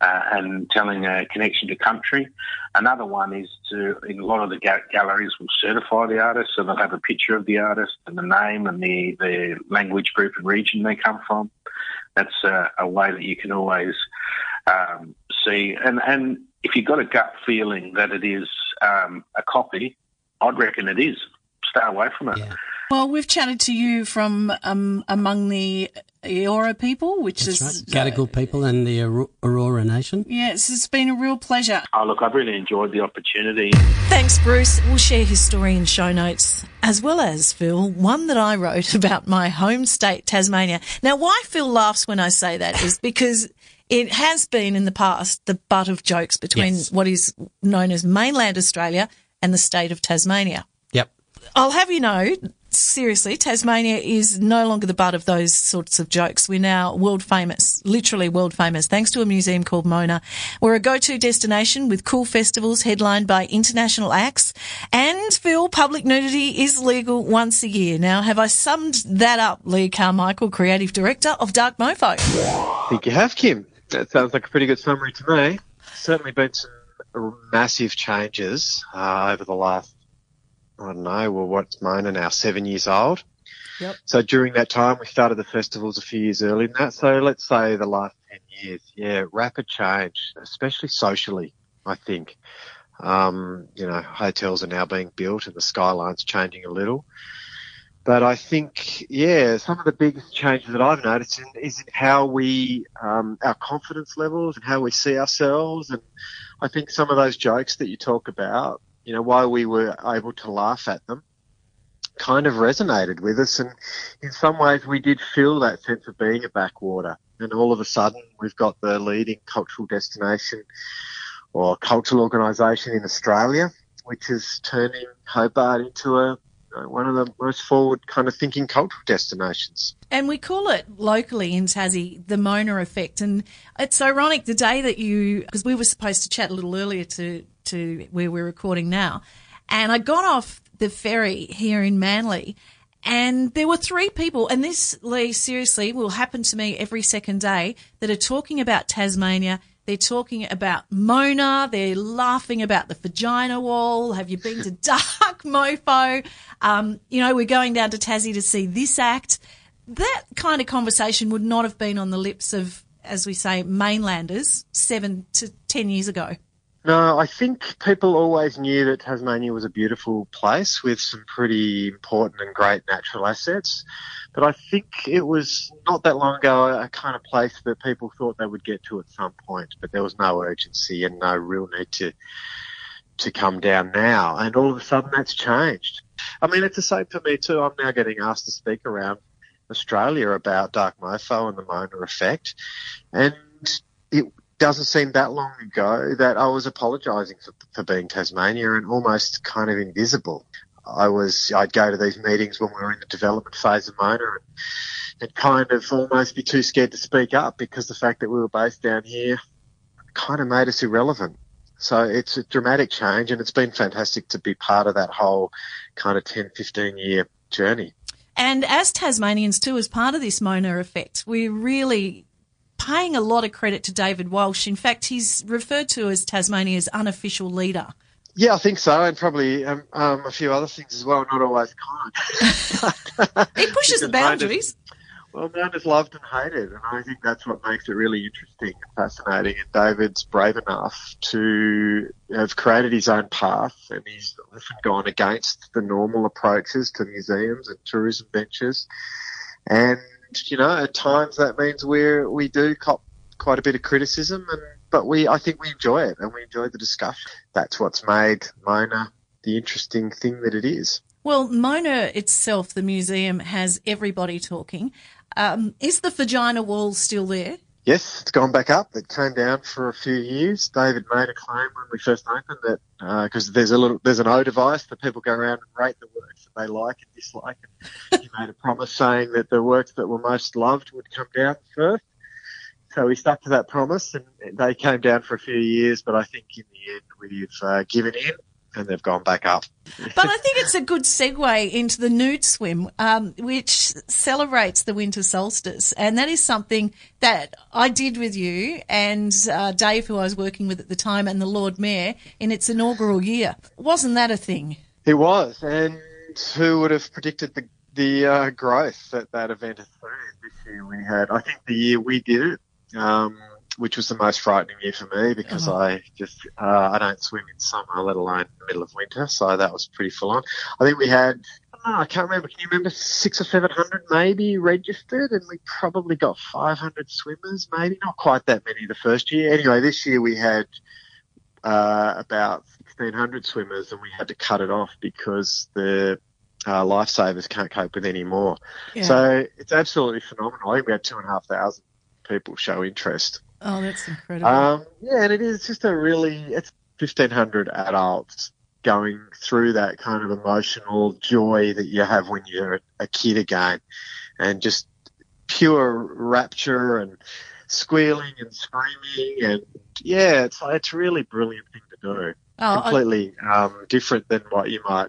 Uh, and telling a connection to country. Another one is to, in a lot of the ga- galleries will certify the artist, so they'll have a picture of the artist and the name and the, the language group and region they come from. That's a, a way that you can always um, see. And, and if you've got a gut feeling that it is um, a copy, I'd reckon it is. Stay away from it. Well, we've chatted to you from um, among the Eora people, which is Right. Gadigal uh, people and the Eora Nation. yes, it's been a real pleasure. Oh, look, I've really enjoyed the opportunity. Thanks, Bruce. We'll share his story in show notes, as well as, Phil, one that I wrote about my home state, Tasmania. Now, why Phil laughs when I say that is because it has been in the past the butt of jokes between Yes. what is known as mainland Australia and the state of Tasmania. Yep. I'll have you know, seriously, Tasmania is no longer the butt of those sorts of jokes. We're now world famous, literally world famous, thanks to a museum called Mona. We're a go-to destination with cool festivals headlined by international acts. And Phil, public nudity is legal once a year. Now, have I summed that up, Leigh Carmichael, creative director of Dark Mofo? I think you have, Kim. That sounds like a pretty good summary to me. Certainly been some massive changes uh, over the last, I don't know, well, what's mine Mona now, seven years old. Yep. So during that time, we started the festivals a few years earlier than that. So let's say the last 10 years. Yeah, rapid change, especially socially, I think. Um, you know, hotels are now being built and the skyline's changing a little. But I think, yeah, some of the biggest changes that I've noticed in, is in how we, um, our confidence levels and how we see ourselves. And I think some of those jokes that you talk about, you know, why we were able to laugh at them kind of resonated with us. And in some ways, we did feel that sense of being a backwater. And all of a sudden, we've got the leading cultural destination or cultural organisation in Australia, which is turning Hobart into a one of the most forward kind of thinking cultural destinations. And we call it locally in Tassie the Mona effect. And it's ironic the day that you, because we were supposed to chat a little earlier to, to where we're recording now. And I got off the ferry here in Manly and there were three people, and this, Leigh, seriously, will happen to me every second day, that are talking about Tasmania. They're talking about Mona. They're laughing about the vagina wall. Have you been to Dark Mofo? Um, you know, we're going down to Tassie to see this act. That kind of conversation would not have been on the lips of, as we say, mainlanders seven to ten years ago. No, I think people always knew that Tasmania was a beautiful place with some pretty important and great natural assets. But I think it was not that long ago a kind of place that people thought they would get to at some point, but there was no urgency and no real need to to come down now. And all of a sudden that's changed. I mean, it's the same for me too. I'm now getting asked to speak around Australia about Dark Mofo and the Mona effect. And doesn't seem that long ago that I was apologising for, for being Tasmania and almost kind of invisible. I was, I'd go to these meetings when we were in the development phase of Mona and, and kind of almost be too scared to speak up because the fact that we were based down here kind of made us irrelevant. So it's a dramatic change and it's been fantastic to be part of that whole kind of 10, 15 year journey. And as Tasmanians too, as part of this Mona effect, we really paying a lot of credit to David Walsh. In fact, he's referred to as Tasmania's unofficial leader. Yeah, I think so, and probably um, um, a few other things as well. Not always kind. he pushes the boundaries. well, man is loved and hated, and I think that's what makes it really interesting and fascinating. And David's brave enough to have created his own path, and he's often gone against the normal approaches to museums and tourism ventures. And you know, at times that means we're we do cop quite a bit of criticism, and but we I think we enjoy it and we enjoy the discussion. That's what's made Mona the interesting thing that it is. Well, Mona itself, the museum, has everybody talking. Um, is the vagina wall still there? Yes, it's gone back up. It came down for a few years. David made a claim when we first opened that because uh, there's a little there's an O device that people go around and rate the works that they like and dislike. And he made a promise saying that the works that were most loved would come down first. So we stuck to that promise, and they came down for a few years. But I think in the end we've uh, given in and they've gone back up. but I think it's a good segue into the nude swim, um, which celebrates the winter solstice, and that is something that I did with you and uh, Dave, who I was working with at the time, and the Lord Mayor in its inaugural year. Wasn't that a thing? It was, and who would have predicted the the uh, growth that that event has seen this year? We had, I think, the year we did it. Um, which was the most frightening year for me because uh-huh. I just uh, I don't swim in summer, let alone the middle of winter. So that was pretty full on. I think we had oh, I can't remember. Can you remember six or seven hundred maybe registered, and we probably got five hundred swimmers, maybe not quite that many the first year. Anyway, this year we had uh, about sixteen hundred swimmers, and we had to cut it off because the uh, lifesavers can't cope with any more. Yeah. So it's absolutely phenomenal. I think we had two and a half thousand people show interest. Oh, that's incredible. Um, yeah, and it is just a really, it's 1,500 adults going through that kind of emotional joy that you have when you're a kid again and just pure rapture and squealing and screaming and yeah, it's it's really brilliant thing to do. Oh, Completely um, different than what you might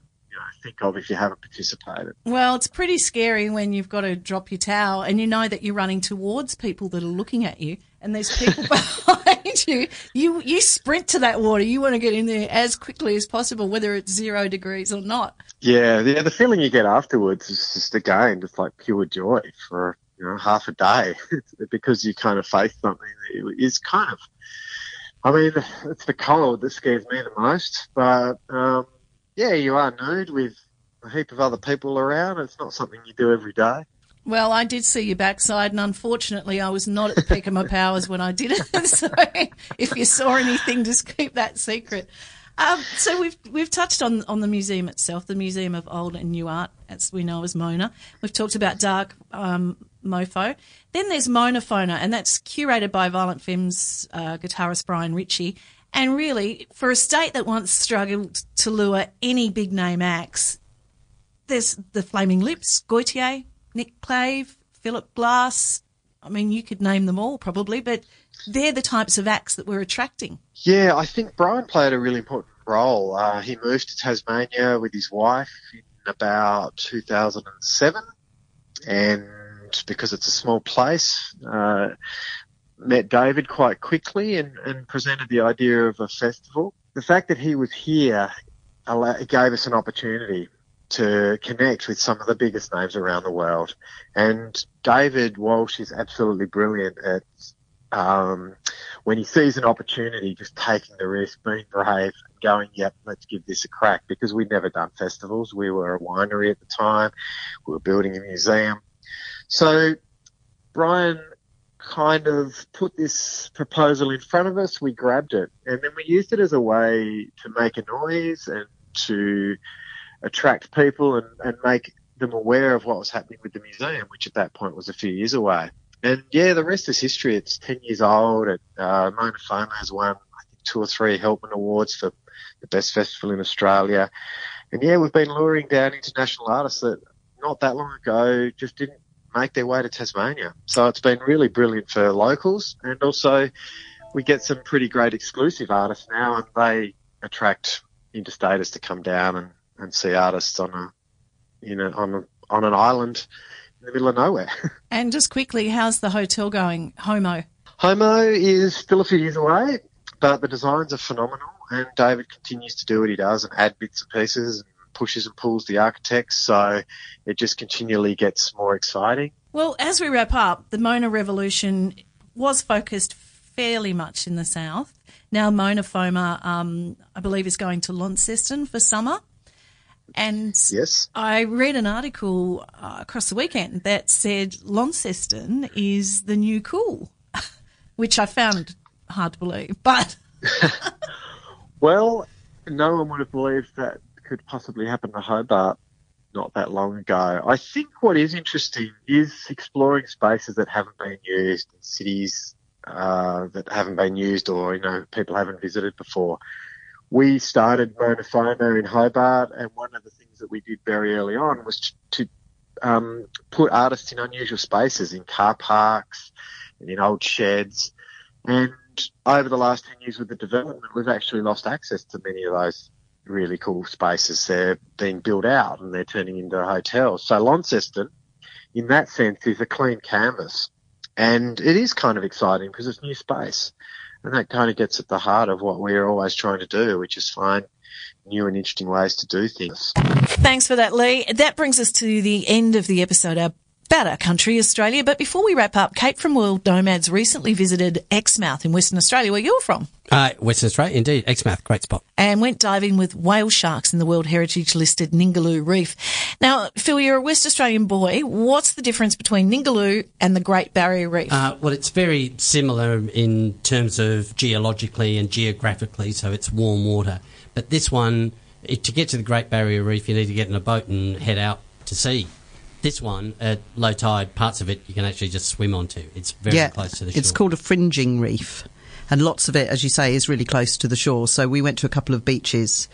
think of if you haven't participated. Well, it's pretty scary when you've got to drop your towel and you know that you're running towards people that are looking at you and there's people behind you. You you sprint to that water. You want to get in there as quickly as possible, whether it's zero degrees or not. Yeah, the, the feeling you get afterwards is just again just like pure joy for you know half a day because you kind of face something that is kind of. I mean, it's the cold that scares me the most, but um, yeah, you are nude with a heap of other people around. It's not something you do every day. Well, I did see your backside, and unfortunately, I was not at the peak of my powers when I did it. so, if you saw anything, just keep that secret. Um, so we've we've touched on on the museum itself, the Museum of Old and New Art, as we know as Mona. We've talked about Dark um, Mofo. Then there's Mona Foma, and that's curated by Violent Femmes uh, guitarist Brian Ritchie. And really, for a state that once struggled to lure any big name acts, there's the Flaming Lips, Gotye, Nick Cave, Philip Glass. I mean, you could name them all probably, but they're the types of acts that we're attracting. Yeah, I think Brian played a really important role. Uh, he moved to Tasmania with his wife in about 2007, and because it's a small place, uh, met David quite quickly and, and presented the idea of a festival. The fact that he was here gave us an opportunity to connect with some of the biggest names around the world. And David Walsh is absolutely brilliant at um, when he sees an opportunity, just taking the risk, being brave, and going, yep, let's give this a crack. Because we'd never done festivals. We were a winery at the time. We were building a museum. So Brian kind of put this proposal in front of us. We grabbed it and then we used it as a way to make a noise and to attract people and, and make them aware of what was happening with the museum, which at that point was a few years away. And yeah, the rest is history. It's 10 years old. And, uh, Mona Foma has won, think, two or three Helpman Awards for the best festival in Australia. And yeah, we've been luring down international artists that not that long ago just didn't make their way to Tasmania. So it's been really brilliant for locals and also we get some pretty great exclusive artists now and they attract interstaters to come down and, and see artists on a, you know, on a, on an island in the middle of nowhere. And just quickly, how's the hotel going? Homo. Homo is still a few years away, but the designs are phenomenal and David continues to do what he does and add bits and pieces and pushes and pulls the architects. So it just continually gets more exciting. Well, as we wrap up, the Mona Revolution was focused fairly much in the south. Now Mona Foma, um, I believe, is going to Launceston for summer. And yes. I read an article uh, across the weekend that said Launceston is the new cool, which I found hard to believe. But well, no one would have believed that could possibly happen to Hobart not that long ago. I think what is interesting is exploring spaces that haven't been used in cities uh, that haven't been used or you know people haven't visited before. We started Mona Foma in Hobart, and one of the things that we did very early on was to, to um, put artists in unusual spaces, in car parks, and in old sheds. And over the last 10 years with the development, we've actually lost access to many of those really cool spaces. They're being built out and they're turning into hotels. So Launceston, in that sense, is a clean canvas. And it is kind of exciting because it's new space. And that kind of gets at the heart of what we're always trying to do, which is find new and interesting ways to do things. Thanks for that, Leigh. That brings us to the end of the episode. Our about our country, Australia. But before we wrap up, Kate from World Nomads recently visited Exmouth in Western Australia, where you're from. Uh, Western Australia, indeed. Exmouth, great spot. And went diving with whale sharks in the World Heritage listed Ningaloo Reef. Now, Phil, you're a West Australian boy. What's the difference between Ningaloo and the Great Barrier Reef? Uh, well, it's very similar in terms of geologically and geographically, so it's warm water. But this one, to get to the Great Barrier Reef, you need to get in a boat and head out to sea this one at low tide, parts of it you can actually just swim onto. It's very yeah, close to the shore. It's called a fringing reef, and lots of it, as you say, is really close to the shore. So we went to a couple of beaches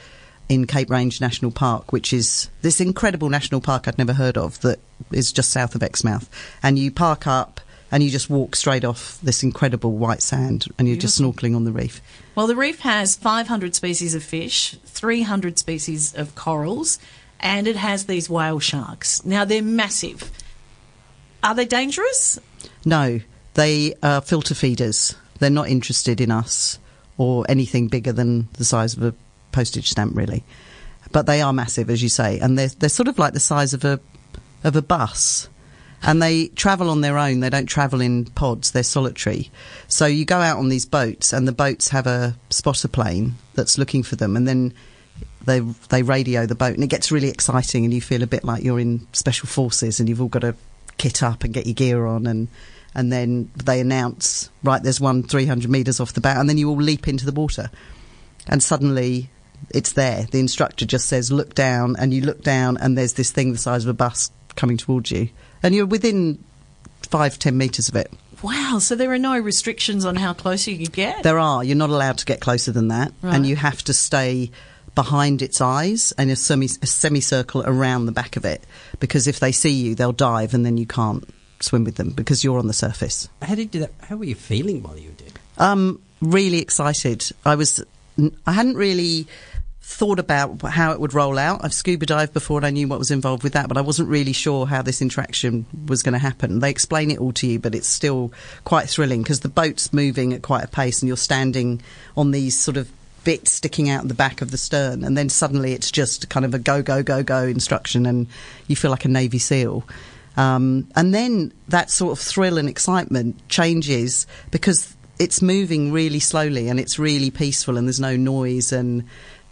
in Cape Range National Park, which is this incredible national park I'd never heard of that is just south of Exmouth, and you park up. And you just walk straight off this incredible white sand, and you're just snorkeling on the reef. Well, the reef has 500 species of fish, 300 species of corals, and it has these whale sharks. Now they're massive. Are they dangerous? No, they are filter feeders. They're not interested in us or anything bigger than the size of a postage stamp, really. But they are massive, as you say, and they're they're sort of like the size of a of a bus. And they travel on their own. They don't travel in pods. They're solitary. So you go out on these boats, and the boats have a spotter plane that's looking for them, and then they they radio the boat, and it gets really exciting, and you feel a bit like you're in special forces, and you've all got to kit up and get your gear on, and and then they announce, right, there's one 300 meters off the bow, and then you all leap into the water, and suddenly it's there. The instructor just says, look down, and you look down, and there's this thing the size of a bus coming towards you. And you're within five, ten metres of it. Wow. So there are no restrictions on how close you can get. There are. You're not allowed to get closer than that, Right. and you have to stay behind its eyes and a, semi, a semicircle around the back of it because if they see you, they'll dive, and then you can't swim with them because you're on the surface. How did you do that? How were you feeling while you were doing? it? Um, really excited. I was. I hadn't really thought about how it would roll out. I've scuba dived before and I knew what was involved with that, but I wasn't really sure how this interaction was going to happen. They explain it all to you, but it's still quite thrilling because the boat's moving at quite a pace and you're standing on these sort of bits sticking out the back of the stern and then suddenly it's just kind of a go go go go instruction and you feel like a navy seal um, and then that sort of thrill and excitement changes because it's moving really slowly and it's really peaceful and there's no noise and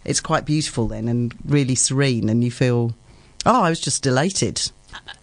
it's quite beautiful then and really serene and you feel oh i was just elated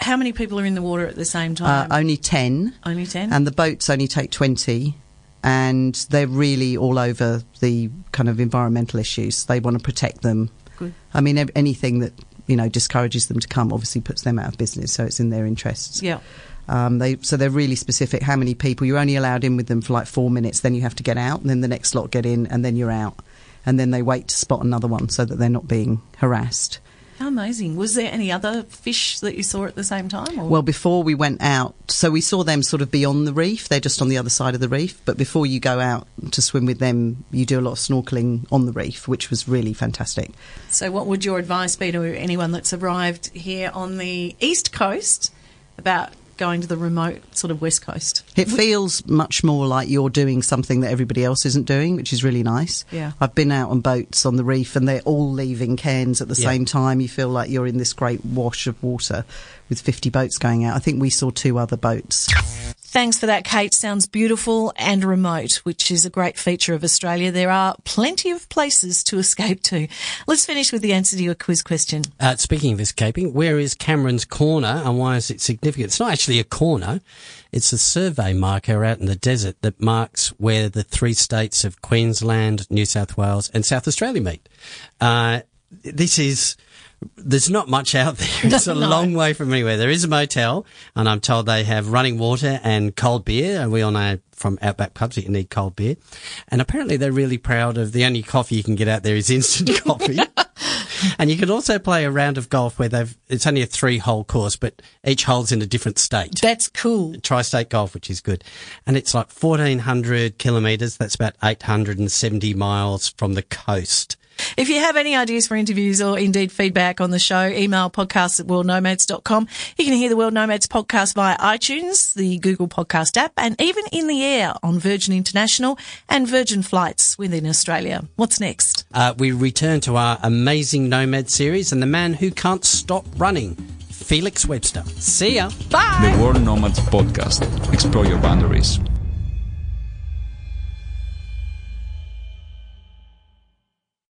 How many people are in the water at the same uh, time? only 10 Only 10? and the boats only take 20 and they're really all over the kind of environmental issues. They want to protect them. Good. i mean anything that you know discourages them to come obviously puts them out of business so it's in their interests. Yeah. um, they so they're really specific. How many people you're only allowed in with them for like four minutes then you have to get out and then the next lot get in and then you're out. And then they wait to spot another one so that they're not being harassed How amazing. Was there any other fish that you saw at the same time? Or? Well, before we went out, so we saw them sort of beyond the reef. They're just on the other side of the reef. But before you go out to swim with them, you do a lot of snorkeling on the reef, which was really fantastic. So, what would your advice be to anyone that's arrived here on the east coast about going to the remote sort of west coast? It feels much more like you're doing something that everybody else isn't doing, which is really nice. Yeah. I've been out on boats on the reef and they're all leaving Cairns at the Yeah. same time. You feel like you're in this great wash of water with 50 boats going out. I think we saw two other boats. Thanks for that, Kate. Sounds beautiful and remote, which is a great feature of Australia. There are plenty of places to escape to. Let's finish with the answer to your quiz question. Uh, speaking of escaping, where is Cameron's Corner and why is it significant? It's not actually a corner. It's a survey marker out in the desert that marks where the three states of Queensland, New South Wales and South Australia meet. Uh, this is, there's not much out there. It's a No. long way from anywhere. There is a motel and I'm told they have running water and cold beer. And we all know from Outback pubs that you need cold beer. And apparently they're really proud of the only coffee you can get out there is instant coffee. And you can also play a round of golf where they've, it's only a three hole course, but each hole's in a different state. That's cool. Tri-state golf, which is good. And it's like 1400 kilometres. That's about 870 miles from the coast. If you have any ideas for interviews or indeed feedback on the show, email podcast at worldnomads.com. You can hear the World Nomads podcast via iTunes, the Google Podcast app, and even in the air on Virgin International and Virgin Flights within Australia. What's next? Uh, we return to our amazing nomad series and the man who can't stop running, Felix Webster. See ya. Bye. The World Nomads Podcast. Explore your boundaries.